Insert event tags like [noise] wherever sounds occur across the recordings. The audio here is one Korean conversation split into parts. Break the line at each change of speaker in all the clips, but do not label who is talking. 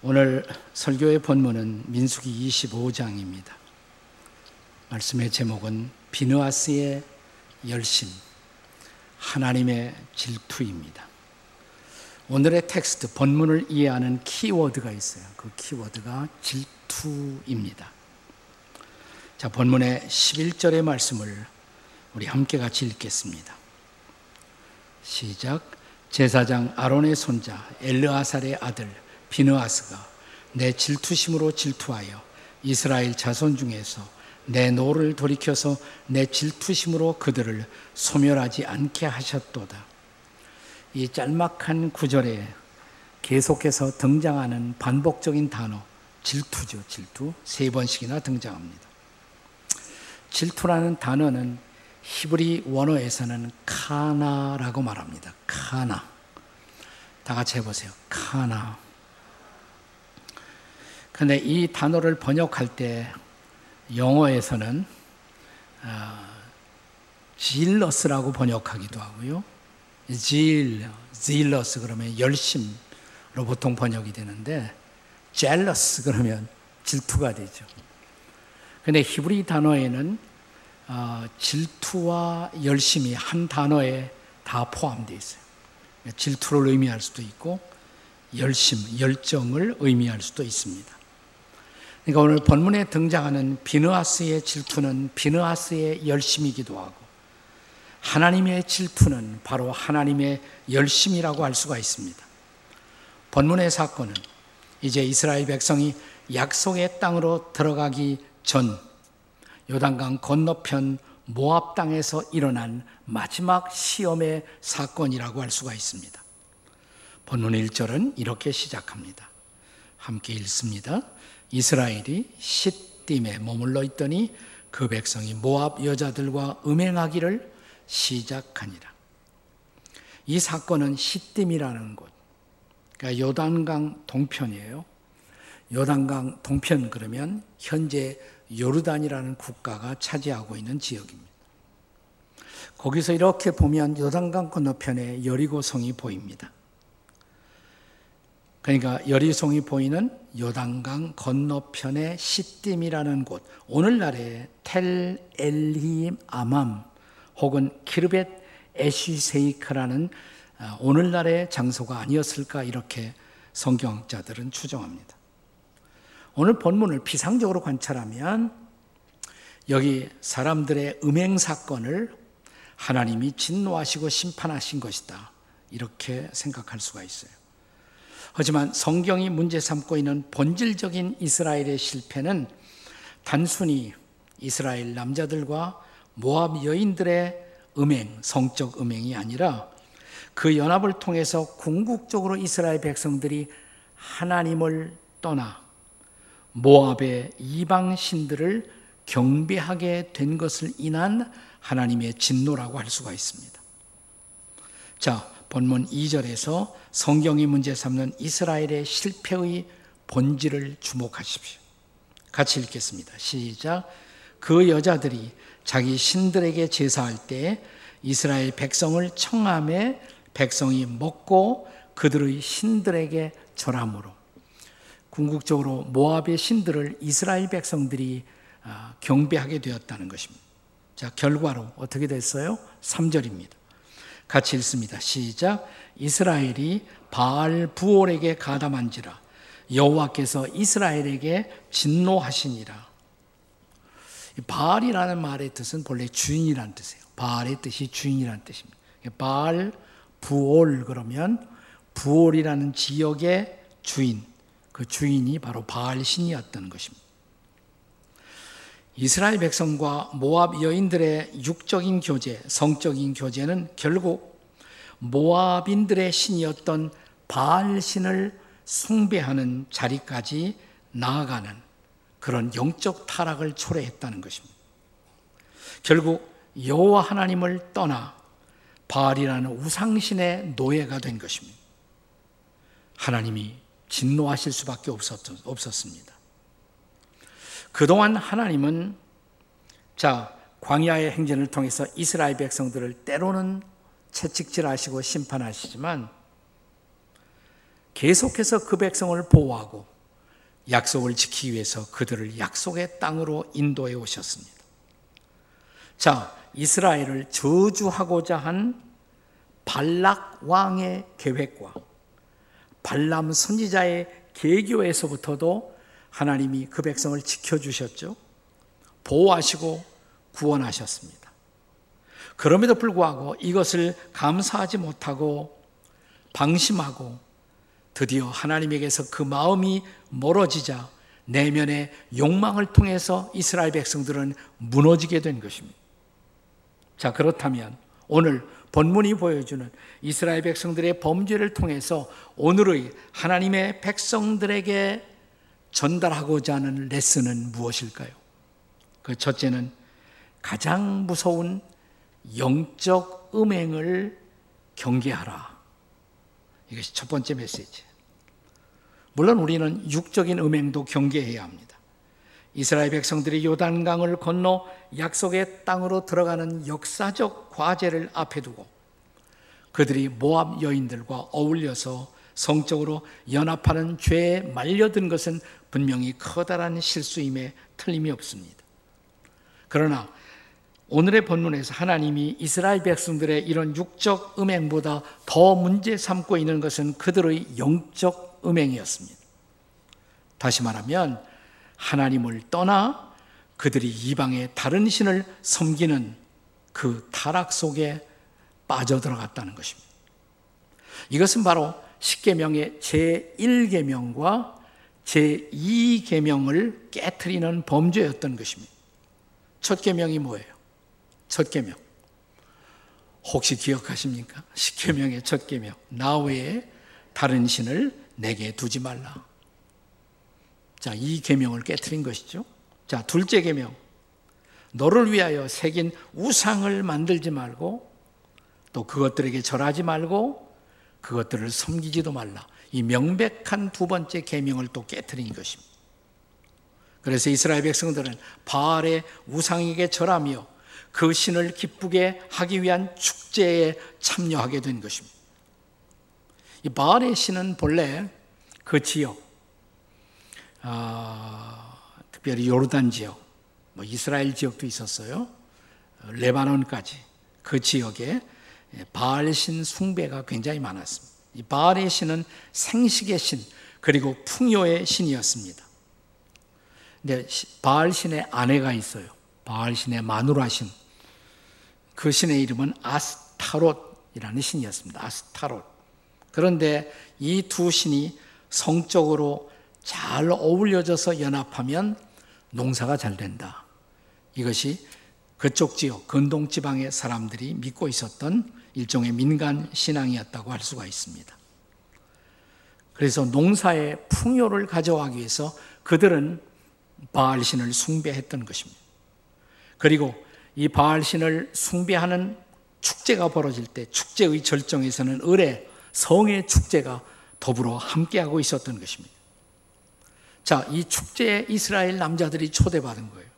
오늘 설교의 본문은 민수기 25장입니다. 말씀의 제목은 비느아스의 열심, 하나님의 질투입니다. 오늘의 텍스트, 본문을 이해하는 키워드가 있어요. 그 키워드가 질투입니다. 자, 본문의 11절의 말씀을 우리 함께 같이 읽겠습니다. 시작. 제사장 아론의 손자 엘르아살의 아들 비느하스가 내 질투심으로 질투하여 이스라엘 자손 중에서 내 노를 돌이켜서 내 질투심으로 그들을 소멸하지 않게 하셨도다. 이 짤막한 구절에 계속해서 등장하는 반복적인 단어 질투죠. 질투 세 번씩이나 등장합니다. 질투라는 단어는 히브리 원어에서는 카나라고 말합니다. 카나. 다 같이 해보세요. 카나. 근데 이 단어를 번역할 때 영어에서는 어, 질러스라고 번역하기도 하고요. 질, 질러스 그러면 열심으로 보통 번역이 되는데 jealous 그러면 질투가 되죠. 근데 히브리 단어에는 어, 질투와 열심이 한 단어에 다 포함되어 있어요. 질투를 의미할 수도 있고 열심, 열정을 의미할 수도 있습니다. 그러니까 오늘 본문에 등장하는 비느하스의 질투는 비느하스의 열심이기도 하고 하나님의 질투는 바로 하나님의 열심이라고 할 수가 있습니다. 본문의 사건은 이제 이스라엘 백성이 약속의 땅으로 들어가기 전 요단강 건너편 모압 땅에서 일어난 마지막 시험의 사건이라고 할 수가 있습니다. 본문 1절은 이렇게 시작합니다. 함께 읽습니다. 이스라엘이 시딤에 머물러 있더니 그 백성이 모압 여자들과 음행하기를 시작하니라. 이 사건은 시딤이라는 곳, 그러니까 요단강 동편이에요. 요단강 동편 그러면 현재 요르단이라는 국가가 차지하고 있는 지역입니다. 거기서 이렇게 보면 요단강 건너편에 여리고 성이 보입니다. 그러니까 여리성이 보이는 요단강 건너편의 시딤이라는 곳, 오늘날의 텔 엘힘 아맘 혹은 키르벳 에시세이크라는 아, 오늘날의 장소가 아니었을까 이렇게 성경학자들은 추정합니다. 오늘 본문을 비상적으로 관찰하면 여기 사람들의 음행 사건을 하나님이 진노하시고 심판하신 것이다. 이렇게 생각할 수가 있어요. 하지만 성경이 문제 삼고 있는 본질적인 이스라엘의 실패는 단순히 이스라엘 남자들과 모압 여인들의 음행, 성적 음행이 아니라 그 연합을 통해서 궁극적으로 이스라엘 백성들이 하나님을 떠나 모압의 이방 신들을 경배하게 된 것을 인한 하나님의 진노라고 할 수가 있습니다. 자, 본문 2절에서 성경이 문제 삼는 이스라엘의 실패의 본질을 주목하십시오. 같이 읽겠습니다. 시작. 그 여자들이 자기 신들에게 제사할 때 이스라엘 백성을 청함에 백성이 먹고 그들의 신들에게 절함으로 궁극적으로 모압의 신들을 이스라엘 백성들이 아, 경배하게 되었다는 것입니다. 자, 결과로 어떻게 됐어요? 3절입니다. 같이 읽습니다. 시작. 이스라엘이 바알 부올에게 가담한지라 여호와께서 이스라엘에게 진노하시니라. 바알이라는 말의 뜻은 본래 주인이라는 뜻이에요. 바알의 뜻이 주인이라는 뜻입니다. 바알 부올 그러면 부올이라는 지역의 주인, 그 주인이 바로 바알 신이었던 것입니다. 이스라엘 백성과 모압 여인들의 육적인 교제, 성적인 교제는 결국 모압인들의 신이었던 바알 신을 숭배하는 자리까지 나아가는 그런 영적 타락을 초래했다는 것입니다. 결국 여호와 하나님을 떠나 바알이라는 우상신의 노예가 된 것입니다. 하나님이 진노하실 수밖에 없었습니다. 그동안 하나님은 자, 광야의 행진을 통해서 이스라엘 백성들을 때로는 채찍질하시고 심판하시지만 계속해서 그 백성을 보호하고 약속을 지키기 위해서 그들을 약속의 땅으로 인도해 오셨습니다. 자, 이스라엘을 저주하고자 한 발락 왕의 계획과 발람 선지자의 계교에서부터도 하나님이 그 백성을 지켜주셨죠. 보호하시고 구원하셨습니다. 그럼에도 불구하고 이것을 감사하지 못하고 방심하고 드디어 하나님에게서 그 마음이 멀어지자 내면의 욕망을 통해서 이스라엘 백성들은 무너지게 된 것입니다. 자, 그렇다면 오늘 본문이 보여주는 이스라엘 백성들의 범죄를 통해서 오늘의 하나님의 백성들에게 전달하고자 하는 레슨은 무엇일까요? 그 첫째는 가장 무서운 영적 음행을 경계하라. 이것이 첫 번째 메시지. 물론 우리는 육적인 음행도 경계해야 합니다. 이스라엘 백성들이 요단강을 건너 약속의 땅으로 들어가는 역사적 과제를 앞에 두고 그들이 모압 여인들과 어울려서 성적으로 연합하는 죄에 말려든 것은 분명히 커다란 실수임에 틀림이 없습니다. 그러나 오늘의 본문에서 하나님이 이스라엘 백성들의 이런 육적 음행보다 더 문제 삼고 있는 것은 그들의 영적 음행이었습니다. 다시 말하면 하나님을 떠나 그들이 이방의 다른 신을 섬기는 그 타락 속에 빠져들어갔다는 것입니다. 이것은 바로 십계명의 제1계명과 제2계명을 깨뜨리는 범죄였던 것입니다. 첫 계명이 뭐예요? 첫 계명. 혹시 기억하십니까? 십계명의 첫 계명. 나 외에 다른 신을 내게 두지 말라. 자, 이 계명을 깨뜨린 것이죠. 자, 둘째 계명. 너를 위하여 새긴 우상을 만들지 말고 또 그것들에게 절하지 말고 그것들을 섬기지도 말라. 이 명백한 두 번째 계명을 또 깨뜨린 것입니다. 그래서 이스라엘 백성들은 바알의 우상에게 절하며 그 신을 기쁘게 하기 위한 축제에 참여하게 된 것입니다. 이 바알의 신은 본래 그 지역 아, 특별히 요르단 지역, 뭐 이스라엘 지역도 있었어요. 레바논까지 그 지역에 바알 신 숭배가 굉장히 많았습니다. 이 바알의 신은 생식의 신 그리고 풍요의 신이었습니다. 근데 바알 신의 아내가 있어요. 바알 신의 마누라 신. 그 신의 이름은 아스타롯이라는 신이었습니다. 아스타롯. 그런데 이 두 신이 성적으로 잘 어울려져서 연합하면 농사가 잘 된다. 이것이 그쪽 지역, 근동 지방의 사람들이 믿고 있었던 일종의 민간 신앙이었다고 할 수가 있습니다. 그래서 농사의 풍요를 가져가기 위해서 그들은 바알 신을 숭배했던 것입니다. 그리고 이 바알 신을 숭배하는 축제가 벌어질 때 축제의 절정에서는 을의 성의 축제가 더불어 함께하고 있었던 것입니다. 자, 이 축제에 이스라엘 남자들이 초대받은 거예요.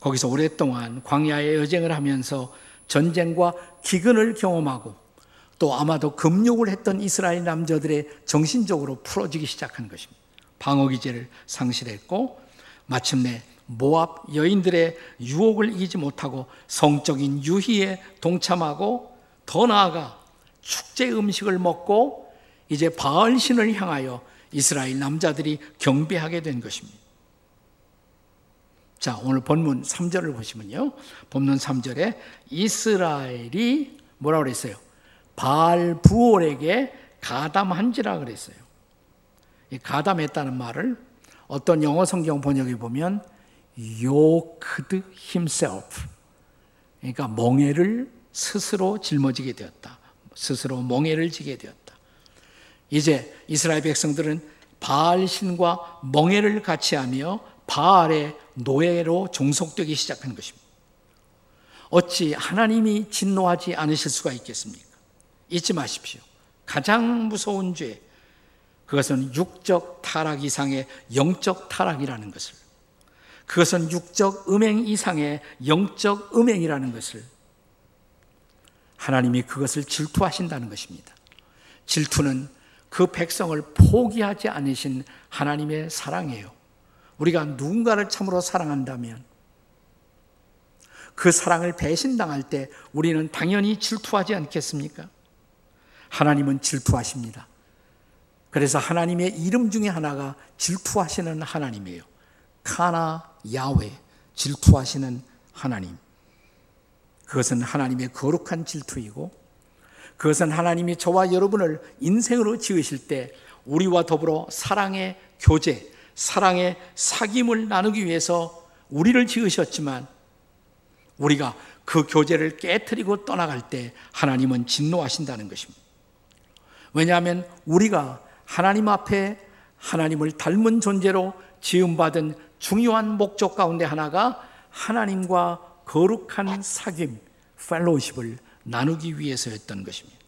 거기서 오랫동안 광야의 여정을 하면서 전쟁과 기근을 경험하고 또 아마도 금욕을 했던 이스라엘 남자들의 정신적으로 풀어지기 시작한 것입니다. 방어기제를 상실했고 마침내 모압 여인들의 유혹을 이기지 못하고 성적인 유희에 동참하고 더 나아가 축제 음식을 먹고 이제 바알 신을 향하여 이스라엘 남자들이 경배하게 된 것입니다. 자, 오늘 본문 3절을 보시면요. 본문 3절에 이스라엘이 뭐라고 그랬어요? 바알 부올에게 가담한지라 그랬어요. 이 가담했다는 말을 어떤 영어 성경 번역에 보면 yoked himself. 그러니까 멍에를 스스로 짊어지게 되었다. 스스로 멍에를 지게 되었다. 이제 이스라엘 백성들은 바알 신과 멍해를 같이 하며 바알의 노예로 종속되기 시작한 것입니다. 어찌 하나님이 진노하지 않으실 수가 있겠습니까? 잊지 마십시오. 가장 무서운 죄, 그것은 육적 타락 이상의 영적 타락이라는 것을, 그것은 육적 음행 이상의 영적 음행이라는 것을 하나님이 그것을 질투하신다는 것입니다. 질투는 그 백성을 포기하지 않으신 하나님의 사랑이에요. 우리가 누군가를 참으로 사랑한다면 그 사랑을 배신당할 때 우리는 당연히 질투하지 않겠습니까? 하나님은 질투하십니다. 그래서 하나님의 이름 중에 하나가 질투하시는 하나님이에요. 카나 야외, 질투하시는 하나님. 그것은 하나님의 거룩한 질투이고 그것은 하나님이 저와 여러분을 인생으로 지으실 때 우리와 더불어 사랑의 교제, 사랑의 사귐을 나누기 위해서 우리를 지으셨지만 우리가 그 교제를 깨뜨리고 떠나갈 때 하나님은 진노하신다는 것입니다. 왜냐하면 우리가 하나님 앞에 하나님을 닮은 존재로 지음받은 중요한 목적 가운데 하나가 하나님과 거룩한 사귐, 펠로우십을 나누기 위해서였던 것입니다.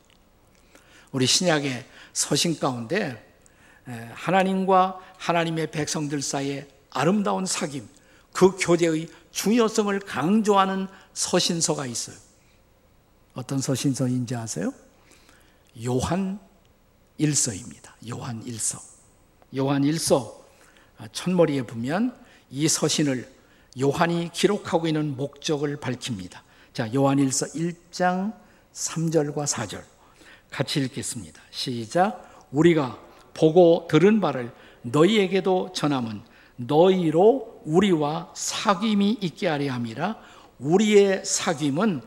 우리 신약의 서신 가운데 하나님과 하나님의 백성들 사이에 아름다운 사귐, 그 교제의 중요성을 강조하는 서신서가 있어요. 어떤 서신서인지 아세요? 요한 1서입니다. 요한 1서. 요한 1서 첫머리에 보면 이 서신을 요한이 기록하고 있는 목적을 밝힙니다. 자, 요한 1서 1장 3절과 4절 같이 읽겠습니다. 시작. 우리가 보고 들은 바를 너희에게도 전함은 너희로 우리와 사귐이 있게 하려 함이라. 우리의 사귐은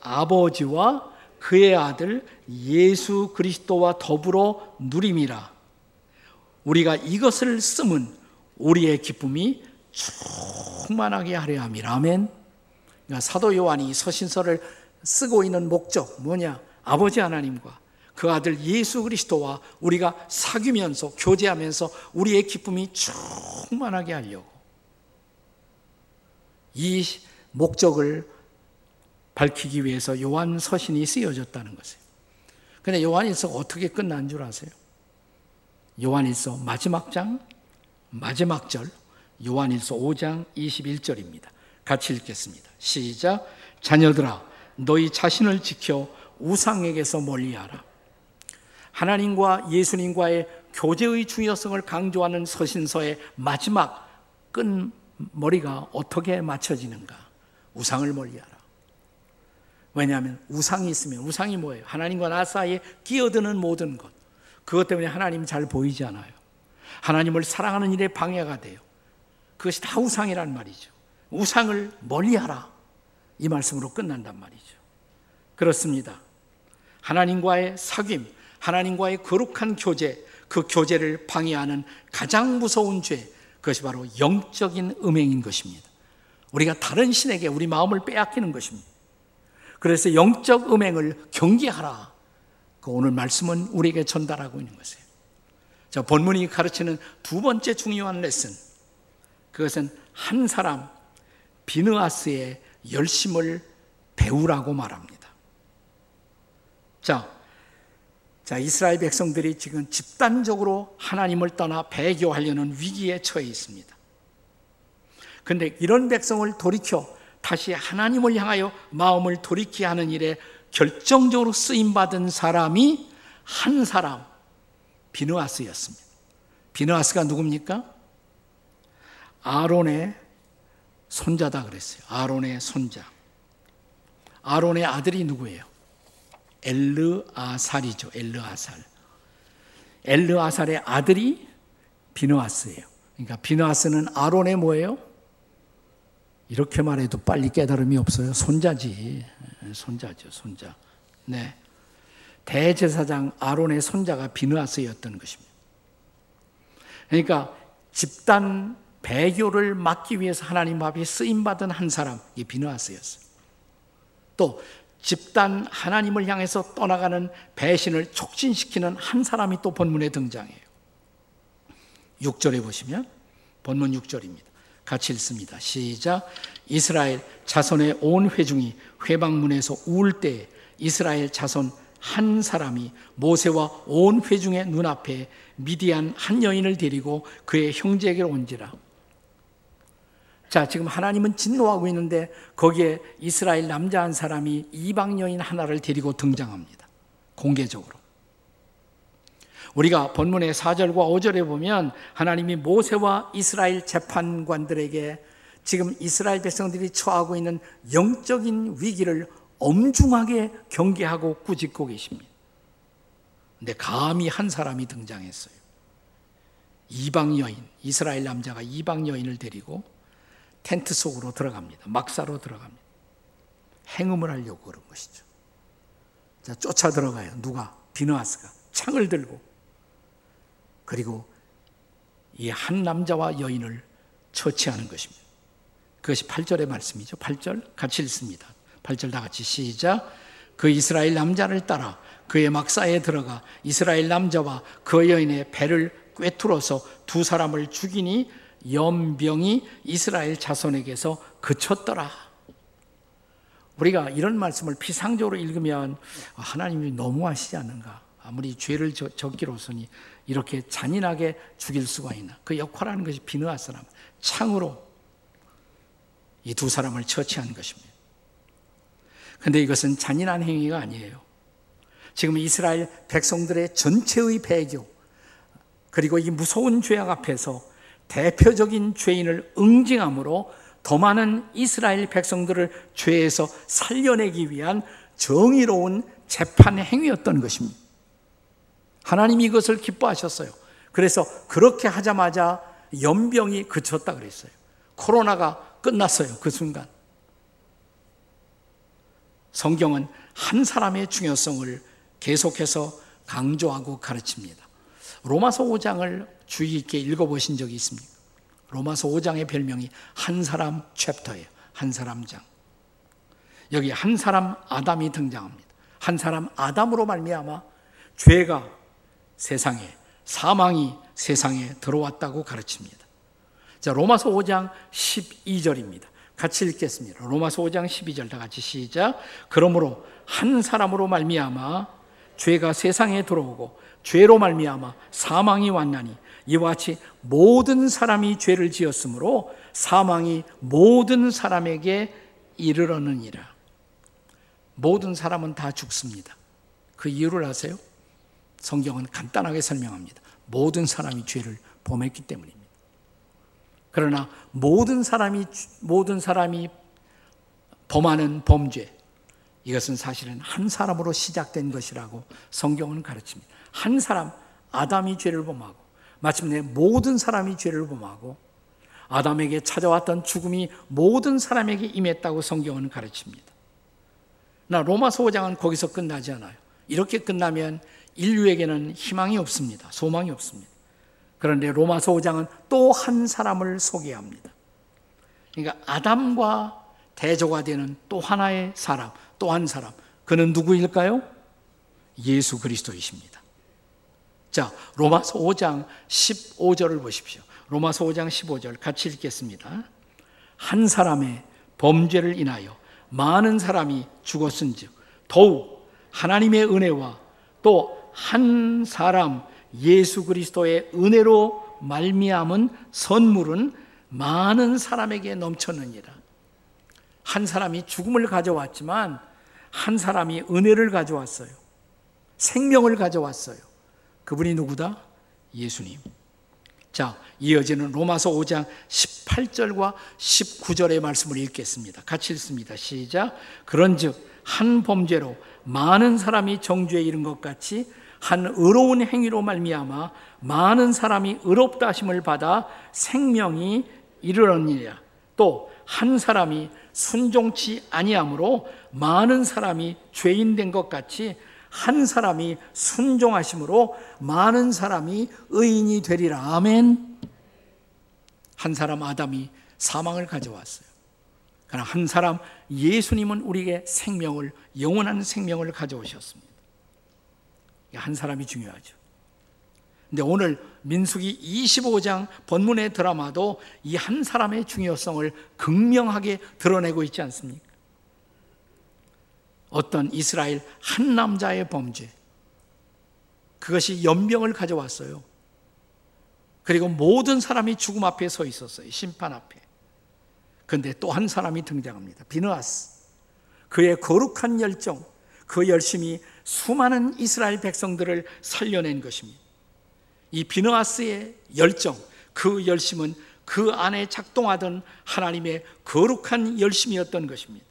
아버지와 그의 아들 예수 그리스도와 더불어 누림이라. 우리가 이것을 쓰면 우리의 기쁨이 충만하게 하려 함이라. 아멘. 그러니까 사도 요한이 서신서를 쓰고 있는 목적 뭐냐? 아버지 하나님과 그 아들 예수 그리스도와 우리가 사귀면서 교제하면서 우리의 기쁨이 충만하게 하려고 이 목적을 밝히기 위해서 요한 서신이 쓰여졌다는 것이에요. 근데 요한일서 어떻게 끝난 줄 아세요? 요한일서 마지막 장, 마지막 절, 요한일서 5장 21절입니다. 같이 읽겠습니다. 시작. 자녀들아, 너희 자신을 지켜 우상에게서 멀리하라. 하나님과 예수님과의 교제의 중요성을 강조하는 서신서의 마지막 끝머리가 어떻게 맞춰지는가? 우상을 멀리하라. 왜냐하면 우상이 있으면 우상이 뭐예요? 하나님과 나 사이에 끼어드는 모든 것. 그것 때문에 하나님 잘 보이지 않아요. 하나님을 사랑하는 일에 방해가 돼요. 그것이 다 우상이란 말이죠. 우상을 멀리하라. 이 말씀으로 끝난단 말이죠. 그렇습니다. 하나님과의 사귐, 하나님과의 거룩한 교제, 그 교제를 방해하는 가장 무서운 죄, 그것이 바로 영적인 음행인 것입니다. 우리가 다른 신에게 우리 마음을 빼앗기는 것입니다. 그래서 영적 음행을 경계하라. 그 오늘 말씀은 우리에게 전달하고 있는 것이에요. 자, 본문이 가르치는 두 번째 중요한 레슨. 그것은 한 사람, 비느아스의 열심을 배우라고 말합니다. 자, 자, 이스라엘 백성들이 지금 집단적으로 하나님을 떠나 배교하려는 위기에 처해 있습니다. 근데 이런 백성을 돌이켜 다시 하나님을 향하여 마음을 돌이키게 하는 일에 결정적으로 쓰임받은 사람이 한 사람, 비느아스였습니다. 비느아스가 누굽니까? 아론의 손자다 그랬어요. 아론의 손자. 아론의 아들이 누구예요? 엘르아살이죠. 엘르아살. 엘르아살의 아들이 비느아스예요. 그러니까 비느아스는 아론의 뭐예요? 이렇게 말해도 빨리 깨달음이 없어요. 손자지. 손자죠, 손자. 네. 대제사장 아론의 손자가 비느아스였던 것입니다. 그러니까 집단 배교를 막기 위해서 하나님 앞에 쓰임 받은 한 사람, 이 비느아스였어요. 또 집단 하나님을 향해서 떠나가는 배신을 촉진시키는 한 사람이 또 본문에 등장해요. 6절에 보시면 본문 6절입니다. 같이 읽습니다. 시작. 이스라엘 자손의 온 회중이 회방문에서 울 때 이스라엘 자손 한 사람이 모세와 온 회중의 눈앞에 미디안 한 여인을 데리고 그의 형제에게로 온지라. 자, 지금 하나님은 진노하고 있는데 거기에 이스라엘 남자 한 사람이 이방 여인 하나를 데리고 등장합니다. 공개적으로. 우리가 본문의 4절과 5절에 보면 하나님이 모세와 이스라엘 재판관들에게 지금 이스라엘 백성들이 처하고 있는 영적인 위기를 엄중하게 경계하고 꾸짖고 계십니다. 근데 감히 한 사람이 등장했어요. 이방 여인, 이스라엘 남자가 이방 여인을 데리고 텐트 속으로 들어갑니다. 막사로 들어갑니다. 행음을 하려고 그런 것이죠. 자, 쫓아 들어가요. 누가? 비느하스가 창을 들고 그리고 이 한 남자와 여인을 처치하는 것입니다. 그것이 8절의 말씀이죠. 8절 같이 읽습니다. 8절 다 같이 시작. 그 이스라엘 남자를 따라 그의 막사에 들어가 이스라엘 남자와 그 여인의 배를 꿰뚫어서 두 사람을 죽이니 연병이 이스라엘 자손에게서 그쳤더라. 우리가 이런 말씀을 피상적으로 읽으면 하나님이 너무하시지 않는가? 아무리 죄를 적기로서니 이렇게 잔인하게 죽일 수가 있나? 그 역할하는 것이 비누아 사람 창으로 이 두 사람을 처치한 것입니다. 근데 이것은 잔인한 행위가 아니에요. 지금 이스라엘 백성들의 전체의 배교, 그리고 이 무서운 죄악 앞에서 대표적인 죄인을 응징함으로 더 많은 이스라엘 백성들을 죄에서 살려내기 위한 정의로운 재판 행위였던 것입니다. 하나님이 이것을 기뻐하셨어요. 그래서 그렇게 하자마자 연병이 그쳤다 그랬어요. 코로나가 끝났어요. 그 순간. 성경은 한 사람의 중요성을 계속해서 강조하고 가르칩니다. 로마서 5장을 주의 깊게 읽어보신 적이 있습니까? 로마서 5장의 별명이 한 사람 챕터예요. 한 사람 장. 여기 한 사람 아담이 등장합니다. 한 사람 아담으로 말미암아 죄가 세상에 사망이 세상에 들어왔다고 가르칩니다. 자, 로마서 5장 12절입니다. 같이 읽겠습니다. 로마서 5장 12절 다 같이 시작. 그러므로 한 사람으로 말미암아 죄가 세상에 들어오고 죄로 말미암아 사망이 왔나니 이와 같이 모든 사람이 죄를 지었으므로 사망이 모든 사람에게 이르러느니라. 모든 사람은 다 죽습니다. 그 이유를 아세요? 성경은 간단하게 설명합니다. 모든 사람이 죄를 범했기 때문입니다. 그러나 모든 사람이 모든 사람이 범하는 범죄 이것은 사실은 한 사람으로 시작된 것이라고 성경은 가르칩니다. 한 사람 아담이 죄를 범하고 마침내 모든 사람이 죄를 범하고 아담에게 찾아왔던 죽음이 모든 사람에게 임했다고 성경은 가르칩니다. 나 로마서 5장은 거기서 끝나지 않아요. 이렇게 끝나면 인류에게는 희망이 없습니다. 소망이 없습니다. 그런데 로마서 5장은 또 한 사람을 소개합니다. 그러니까 아담과 대조가 되는 또 하나의 사람, 또 한 사람. 그는 누구일까요? 예수 그리스도이십니다. 자, 로마서 5장 15절을 보십시오. 로마서 5장 15절 같이 읽겠습니다. 한 사람의 범죄를 인하여 많은 사람이 죽었은즉 더욱 하나님의 은혜와 또 한 사람 예수 그리스도의 은혜로 말미암은 선물은 많은 사람에게 넘쳤느니라. 한 사람이 죽음을 가져왔지만 한 사람이 은혜를 가져왔어요. 생명을 가져왔어요. 그분이 누구다? 예수님. 자, 이어지는 로마서 5장 18절과 19절의 말씀을 읽겠습니다. 같이 읽습니다. 시작. 그런즉 한 범죄로 많은 사람이 정죄에 이른 것 같이 한 의로운 행위로 말미암아 많은 사람이 의롭다 하심을 받아 생명이 이르렀느니라. 또 한 사람이 순종치 아니함으로 많은 사람이 죄인 된 것 같이 한 사람이 순종하심으로 많은 사람이 의인이 되리라. 아멘. 한 사람 아담이 사망을 가져왔어요. 그러나 한 사람 예수님은 우리에게 생명을 영원한 생명을 가져오셨습니다. 한 사람이 중요하죠. 근데 오늘 민숙이 25장 본문의 드라마도 이 한 사람의 중요성을 극명하게 드러내고 있지 않습니까? 어떤 이스라엘 한 남자의 범죄. 그것이 연병을 가져왔어요. 그리고 모든 사람이 죽음 앞에 서 있었어요. 심판 앞에. 근데 또 한 사람이 등장합니다. 비느아스. 그의 거룩한 열정, 그 열심이 수많은 이스라엘 백성들을 살려낸 것입니다. 이 비너아스의 열정, 그 열심은 그 안에 작동하던 하나님의 거룩한 열심이었던 것입니다.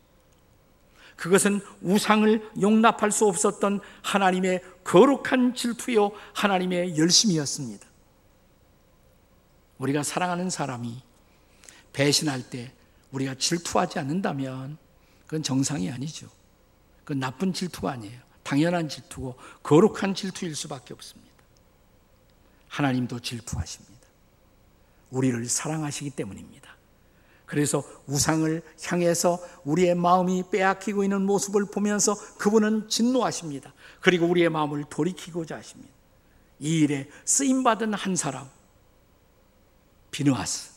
그것은 우상을 용납할 수 없었던 하나님의 거룩한 질투요 하나님의 열심이었습니다. 우리가 사랑하는 사람이 배신할 때 우리가 질투하지 않는다면 그건 정상이 아니죠. 그건 나쁜 질투가 아니에요. 당연한 질투고 거룩한 질투일 수밖에 없습니다. 하나님도 질투하십니다. 우리를 사랑하시기 때문입니다. 그래서 우상을 향해서 우리의 마음이 빼앗기고 있는 모습을 보면서 그분은 진노하십니다. 그리고 우리의 마음을 돌이키고자 하십니다. 이 일에 쓰임받은 한 사람, 비누아스.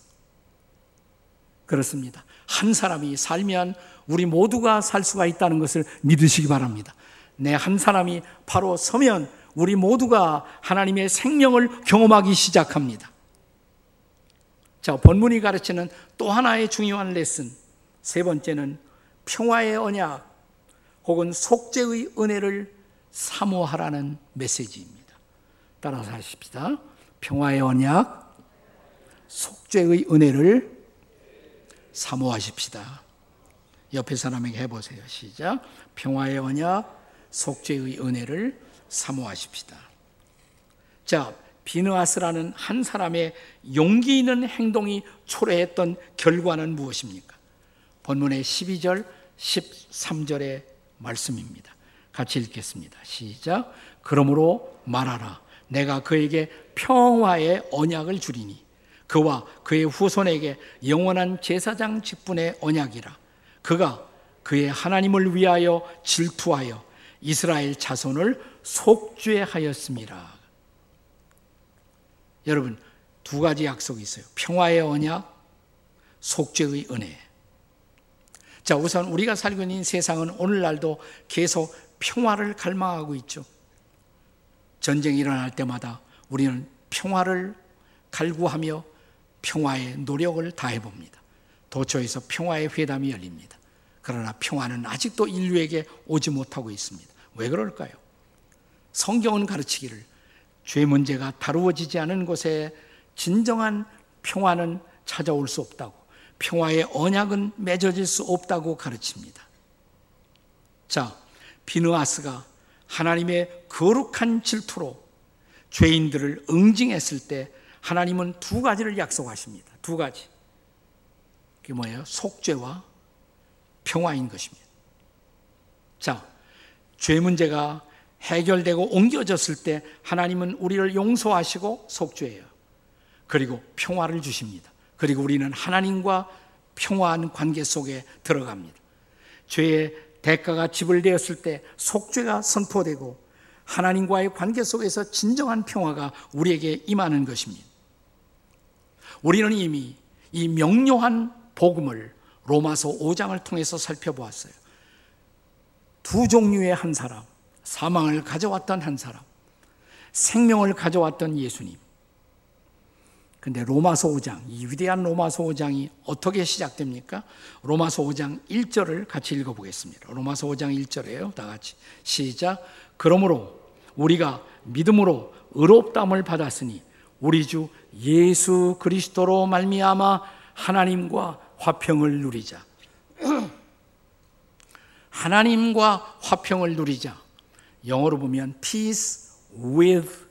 그렇습니다. 한 사람이 살면 우리 모두가 살 수가 있다는 것을 믿으시기 바랍니다. 내 한 사람이 바로 서면 우리 모두가 하나님의 생명을 경험하기 시작합니다. 자, 본문이 가르치는 또 하나의 중요한 레슨. 세 번째는 평화의 언약 혹은 속죄의 은혜를 사모하라는 메시지입니다. 따라서 하십시다. 평화의 언약, 속죄의 은혜를 사모하십시다. 옆에 사람에게 해보세요. 시작. 평화의 언약, 속죄의 은혜를 사모하십시다. 자, 비느아스라는 한 사람의 용기 있는 행동이 초래했던 결과는 무엇입니까? 본문의 12절, 13절의 말씀입니다. 같이 읽겠습니다. 시작. 그러므로 말하라. 내가 그에게 평화의 언약을 주리니 그와 그의 후손에게 영원한 제사장 직분의 언약이라. 그가 그의 하나님을 위하여 질투하여 이스라엘 자손을 속죄하였습니다. 여러분 두 가지 약속이 있어요. 평화의 언약, 속죄의 은혜. 자, 우선 우리가 살고 있는 세상은 오늘날도 계속 평화를 갈망하고 있죠. 전쟁이 일어날 때마다 우리는 평화를 갈구하며 평화의 노력을 다해 봅니다. 도처에서 평화의 회담이 열립니다. 그러나 평화는 아직도 인류에게 오지 못하고 있습니다. 왜 그럴까요? 성경은 가르치기를 죄 문제가 다루어지지 않은 곳에 진정한 평화는 찾아올 수 없다고, 평화의 언약은 맺어질 수 없다고 가르칩니다. 자, 비느아스가 하나님의 거룩한 질투로 죄인들을 응징했을 때 하나님은 두 가지를 약속하십니다. 두 가지. 그게 뭐예요? 속죄와 평화인 것입니다. 자, 죄 문제가 해결되고 옮겨졌을 때 하나님은 우리를 용서하시고 속죄해요. 그리고 평화를 주십니다. 그리고 우리는 하나님과 평화한 관계 속에 들어갑니다. 죄의 대가가 지불되었을 때 속죄가 선포되고 하나님과의 관계 속에서 진정한 평화가 우리에게 임하는 것입니다. 우리는 이미 이 명료한 복음을 로마서 5장을 통해서 살펴보았어요. 두 종류의 한 사람, 사망을 가져왔던 한 사람, 생명을 가져왔던 예수님. 근데 로마서 5장, 이 위대한 로마서 5장이 어떻게 시작됩니까? 로마서 5장 1절을 같이 읽어보겠습니다. 로마서 5장 1절이에요. 다 같이. 시작. 그러므로 우리가 믿음으로 의롭담을 받았으니 우리 주 예수 그리스도로 말미암아 하나님과 화평을 누리자. [clears throat] 하나님과 화평을 누리자. 영어로 보면 peace with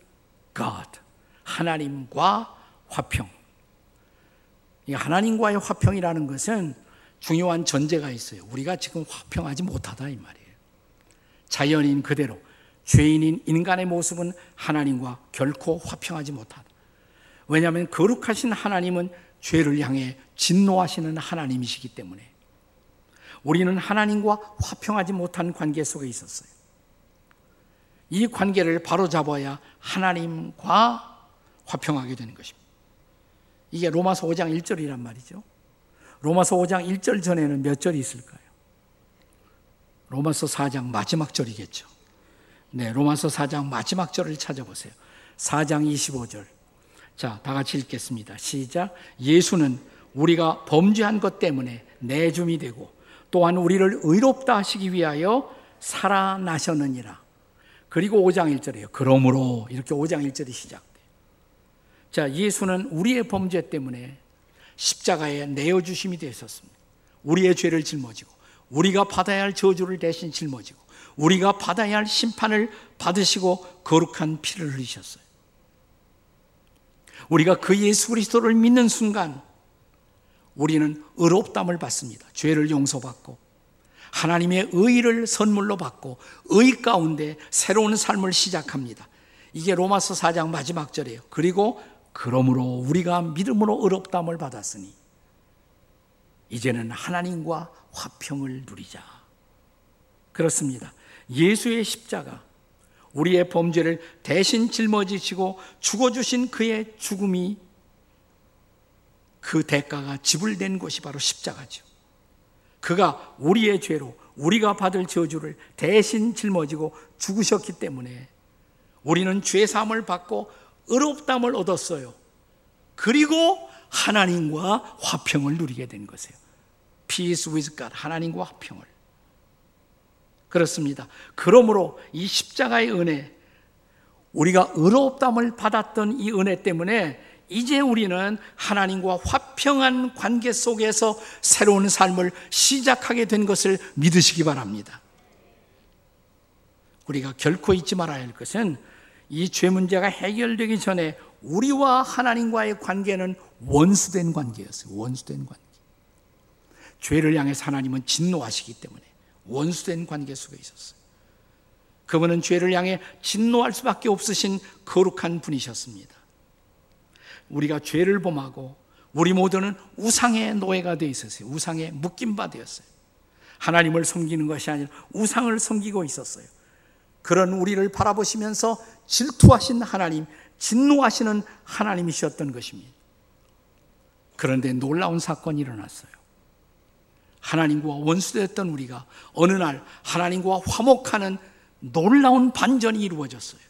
God. 하나님과 화평. 이 하나님과의 화평이라는 것은 중요한 전제가 있어요. 우리가 지금 화평하지 못하다 이 말이에요. 자연인 그대로 죄인인 인간의 모습은 하나님과 결코 화평하지 못하다. 왜냐하면 거룩하신 하나님은 죄를 향해 진노하시는 하나님이시기 때문에 우리는 하나님과 화평하지 못한 관계 속에 있었어요. 이 관계를 바로 잡아야 하나님과 화평하게 되는 것입니다. 이게 로마서 5장 1절이란 말이죠. 로마서 5장 1절 전에는 몇 절이 있을까요? 로마서 4장 마지막 절이겠죠. 네, 로마서 4장 마지막 절을 찾아보세요. 4장 25절. 자, 다 같이 읽겠습니다. 시작. 예수는 우리가 범죄한 것 때문에 내줌이 되고 또한 우리를 의롭다 하시기 위하여 살아나셨느니라. 그리고 5장 1절이에요. 그러므로 이렇게 5장 1절이 시작돼요. 자, 예수는 우리의 범죄 때문에 십자가에 내어 주심이 되었습니다. 우리의 죄를 짊어지고 우리가 받아야 할 저주를 대신 짊어지고 우리가 받아야 할 심판을 받으시고 거룩한 피를 흘리셨어요. 우리가 그 예수 그리스도를 믿는 순간 우리는 의롭담을 받습니다. 죄를 용서받고 하나님의 의를 선물로 받고 의 가운데 새로운 삶을 시작합니다. 이게 로마서 4장 마지막 절이에요. 그리고 그러므로 우리가 믿음으로 의롭담을 받았으니 이제는 하나님과 화평을 누리자. 그렇습니다. 예수의 십자가 우리의 범죄를 대신 짊어지시고 죽어주신 그의 죽음이 그 대가가 지불된 것이 바로 십자가죠. 그가 우리의 죄로 우리가 받을 저주를 대신 짊어지고 죽으셨기 때문에 우리는 죄 사함을 받고 의롭담을 얻었어요. 그리고 하나님과 화평을 누리게 된 것이에요. Peace with God. 하나님과 화평을. 그렇습니다. 그러므로 이 십자가의 은혜, 우리가 의롭담을 받았던 이 은혜 때문에 이제 우리는 하나님과 화평한 관계 속에서 새로운 삶을 시작하게 된 것을 믿으시기 바랍니다. 우리가 결코 잊지 말아야 할 것은 이 죄 문제가 해결되기 전에 우리와 하나님과의 관계는 원수된 관계였어요. 원수된 관계. 죄를 향해서 하나님은 진노하시기 때문에 원수된 관계 속에 있었어요. 그분은 죄를 향해 진노할 수밖에 없으신 거룩한 분이셨습니다. 우리가 죄를 범하고 우리 모두는 우상의 노예가 되어 있었어요. 우상에 묶인 바 되었어요. 하나님을 섬기는 것이 아니라 우상을 섬기고 있었어요. 그런 우리를 바라보시면서 질투하신 하나님, 진노하시는 하나님이셨던 것입니다. 그런데 놀라운 사건이 일어났어요. 하나님과 원수되었던 우리가 어느 날 하나님과 화목하는 놀라운 반전이 이루어졌어요.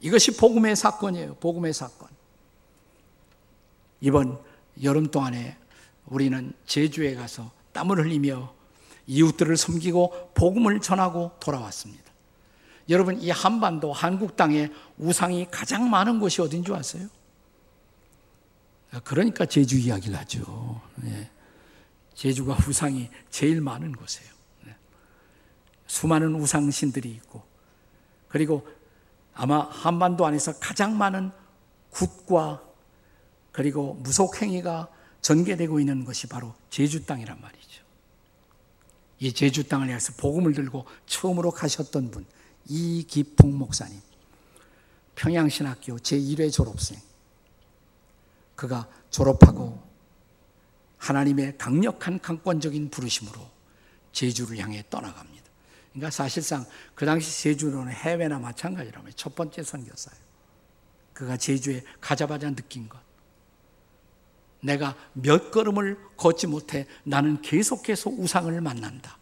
이것이 복음의 사건이에요. 복음의 사건. 이번 여름 동안에 우리는 제주에 가서 땀을 흘리며 이웃들을 섬기고 복음을 전하고 돌아왔습니다. 여러분, 이 한반도 한국 땅에 우상이 가장 많은 곳이 어딘 줄 아세요? 그러니까 제주 이야기를 하죠. 네. 제주가 우상이 제일 많은 곳이에요. 네. 수많은 우상신들이 있고, 그리고 아마 한반도 안에서 가장 많은 굿과 그리고 무속행위가 전개되고 있는 것이 바로 제주 땅이란 말이죠. 이 제주 땅을 향해서 복음을 들고 처음으로 가셨던 분, 이기풍 목사님. 평양신학교 제1회 졸업생. 그가 졸업하고 하나님의 강력한 강권적인 부르심으로 제주를 향해 떠나갑니다. 그러니까 사실상 그 당시 제주는 해외나 마찬가지라면 첫 번째 선교사예요. 그가 제주에 가자마자 느낀 것. 내가 몇 걸음을 걷지 못해 나는 계속해서 우상을 만난다.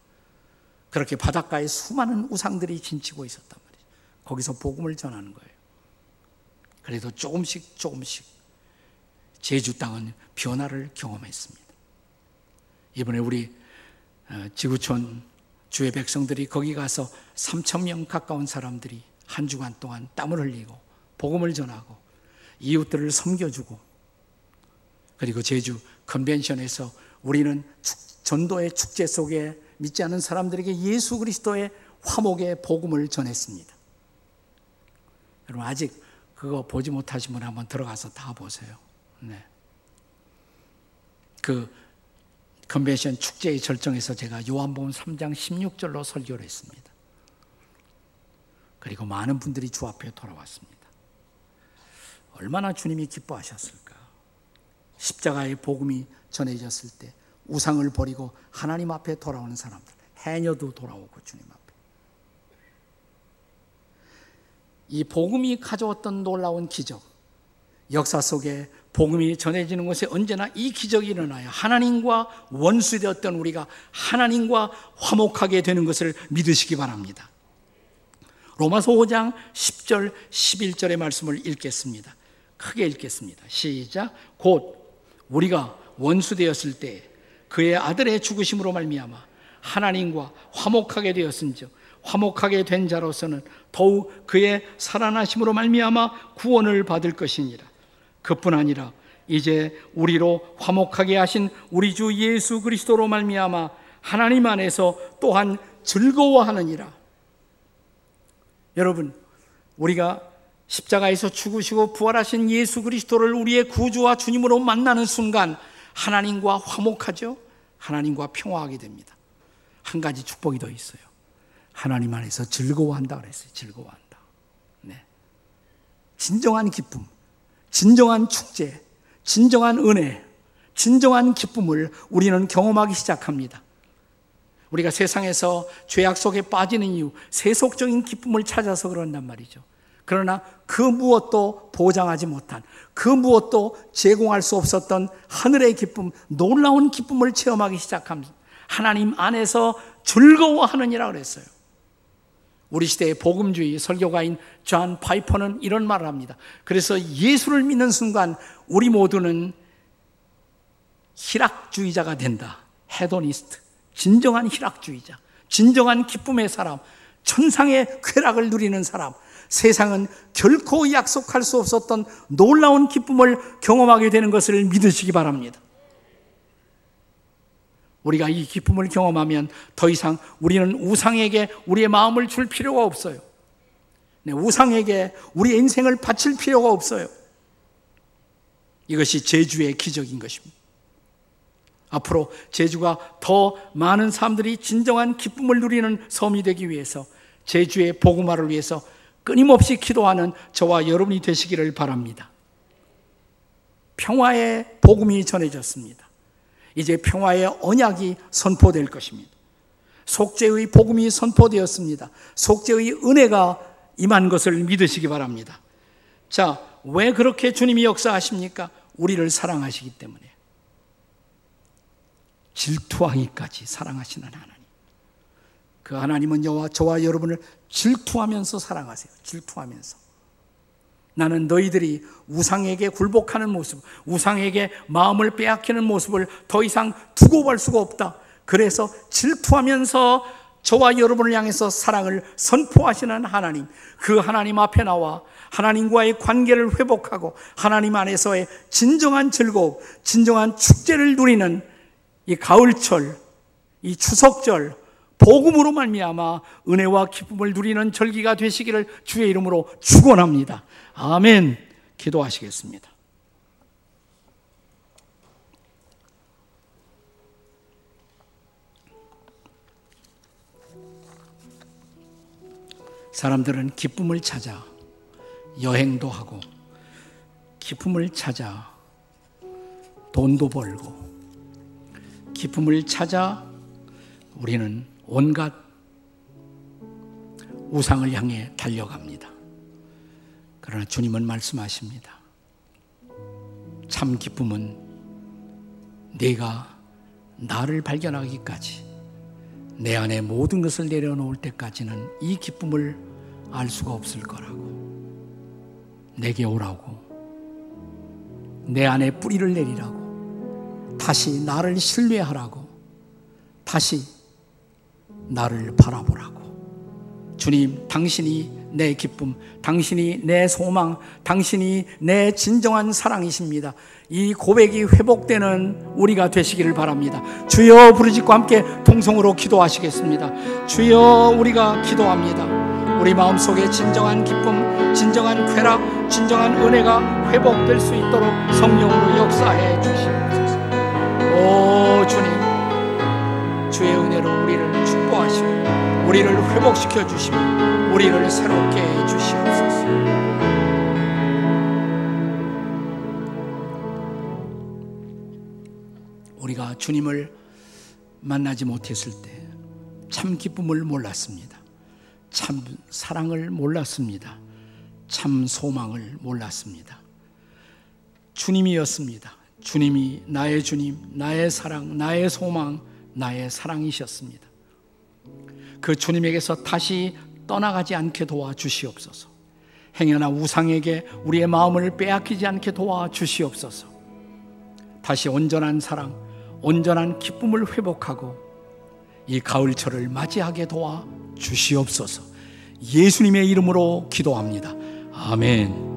그렇게 바닷가에 수많은 우상들이 진치고 있었단 말이죠. 거기서 복음을 전하는 거예요. 그래도 조금씩 조금씩 제주 땅은 변화를 경험했습니다. 이번에 우리 어, 지구촌 주의 백성들이 거기 가서 3천 명 가까운 사람들이 한 주간 동안 땀을 흘리고 복음을 전하고 이웃들을 섬겨주고 그리고 제주 컨벤션에서 우리는 전도의 축제 속에 믿지 않는 사람들에게 예수 그리스도의 화목의 복음을 전했습니다. 여러분 아직 그거 보지 못하신 분 한번 들어가서 다 보세요. 네. 그 컨벤션 축제의 절정에서 제가 요한복음 3장 16절로 설교를 했습니다. 그리고 많은 분들이 주 앞에 돌아왔습니다. 얼마나 주님이 기뻐하셨을까? 십자가의 복음이 전해졌을 때 우상을 버리고 하나님 앞에 돌아오는 사람들, 해녀도 돌아오고 주님 앞에. 이 복음이 가져왔던 놀라운 기적, 역사 속에 복음이 전해지는 곳에 언제나 이 기적이 일어나요. 하나님과 원수 되었던 우리가 하나님과 화목하게 되는 것을 믿으시기 바랍니다. 로마서 5장 10절, 11절의 말씀을 읽겠습니다. 크게 읽겠습니다. 시작. 곧 우리가 원수되었을 때 그의 아들의 죽으심으로 말미암아 하나님과 화목하게 되었은즉 화목하게 된 자로서는 더욱 그의 살아나심으로 말미암아 구원을 받을 것이니라. 그뿐 아니라 이제 우리로 화목하게 하신 우리 주 예수 그리스도로 말미암아 하나님 안에서 또한 즐거워하느니라. 여러분, 우리가 십자가에서 죽으시고 부활하신 예수 그리스도를 우리의 구주와 주님으로 만나는 순간 하나님과 화목하죠. 하나님과 평화하게 됩니다. 한 가지 축복이 더 있어요. 하나님 안에서 즐거워한다 그랬어요. 즐거워한다. 네. 진정한 기쁨, 진정한 축제, 진정한 은혜, 진정한 기쁨을 우리는 경험하기 시작합니다. 우리가 세상에서 죄악 속에 빠지는 이유, 세속적인 기쁨을 찾아서 그런단 말이죠. 그러나 그 무엇도 보장하지 못한, 그 무엇도 제공할 수 없었던 하늘의 기쁨, 놀라운 기쁨을 체험하기 시작합니다. 하나님 안에서 즐거워하느니라 그랬어요. 우리 시대의 복음주의 설교가인 존 파이퍼는 이런 말을 합니다. 그래서 예수를 믿는 순간 우리 모두는 희락주의자가 된다. Hedonist. 진정한 희락주의자. 진정한 기쁨의 사람. 천상의 쾌락을 누리는 사람. 세상은 결코 약속할 수 없었던 놀라운 기쁨을 경험하게 되는 것을 믿으시기 바랍니다. 우리가 이 기쁨을 경험하면 더 이상 우리는 우상에게 우리의 마음을 줄 필요가 없어요. 네, 우상에게 우리 인생을 바칠 필요가 없어요. 이것이 제주의 기적인 것입니다. 앞으로 제주가 더 많은 사람들이 진정한 기쁨을 누리는 섬이 되기 위해서 제주의 복음화를 위해서 끊임없이 기도하는 저와 여러분이 되시기를 바랍니다. 평화의 복음이 전해졌습니다. 이제 평화의 언약이 선포될 것입니다. 속죄의 복음이 선포되었습니다. 속죄의 은혜가 임한 것을 믿으시기 바랍니다. 자, 왜 그렇게 주님이 역사하십니까? 우리를 사랑하시기 때문에. 질투하기까지 사랑하시는 하나님. 그 하나님은 저와 여러분을 질투하면서 사랑하세요. 질투하면서. 나는 너희들이 우상에게 굴복하는 모습, 우상에게 마음을 빼앗기는 모습을 더 이상 두고 볼 수가 없다. 그래서 질투하면서 저와 여러분을 향해서 사랑을 선포하시는 하나님, 그 하나님 앞에 나와 하나님과의 관계를 회복하고 하나님 안에서의 진정한 즐거움, 진정한 축제를 누리는 이 가을철, 이 추석절, 복음으로 말미암아 은혜와 기쁨을 누리는 절기가 되시기를 주의 이름으로 축원합니다. 아멘. 기도하시겠습니다. 사람들은 기쁨을 찾아 여행도 하고 기쁨을 찾아 돈도 벌고 기쁨을 찾아 우리는 온갖 우상을 향해 달려갑니다. 그러나 주님은 말씀하십니다. 참 기쁨은 네가 나를 발견하기까지 내 안에 모든 것을 내려놓을 때까지는 이 기쁨을 알 수가 없을 거라고. 내게 오라고. 내 안에 뿌리를 내리라고. 다시 나를 신뢰하라고. 다시 나를 바라보라고. 주님, 당신이 내 기쁨, 당신이 내 소망, 당신이 내 진정한 사랑이십니다. 이 고백이 회복되는 우리가 되시기를 바랍니다. 주여 부르짖고 함께 동성으로 기도하시겠습니다. 주여 우리가 기도합니다. 우리 마음속에 진정한 기쁨, 진정한 쾌락, 진정한 은혜가 회복될 수 있도록 성령으로 역사해 주시옵소서. 오 주님, 주의 은혜로 우리를 축복하시고 우리를 회복시켜 주시고 우리를 새롭게 해 주시옵소서. 우리가 주님을 만나지 못했을 때 참 기쁨을 몰랐습니다. 참 사랑을 몰랐습니다. 참 소망을 몰랐습니다. 주님이었습니다. 주님이 나의 주님, 나의 사랑, 나의 소망, 나의 사랑이셨습니다. 그 주님에게서 다시 떠나가지 않게 도와주시옵소서. 행여나 우상에게 우리의 마음을 빼앗기지 않게 도와주시옵소서. 다시 온전한 사랑, 온전한 기쁨을 회복하고 이 가을철을 맞이하게 도와주시옵소서. 예수님의 이름으로 기도합니다. 아멘.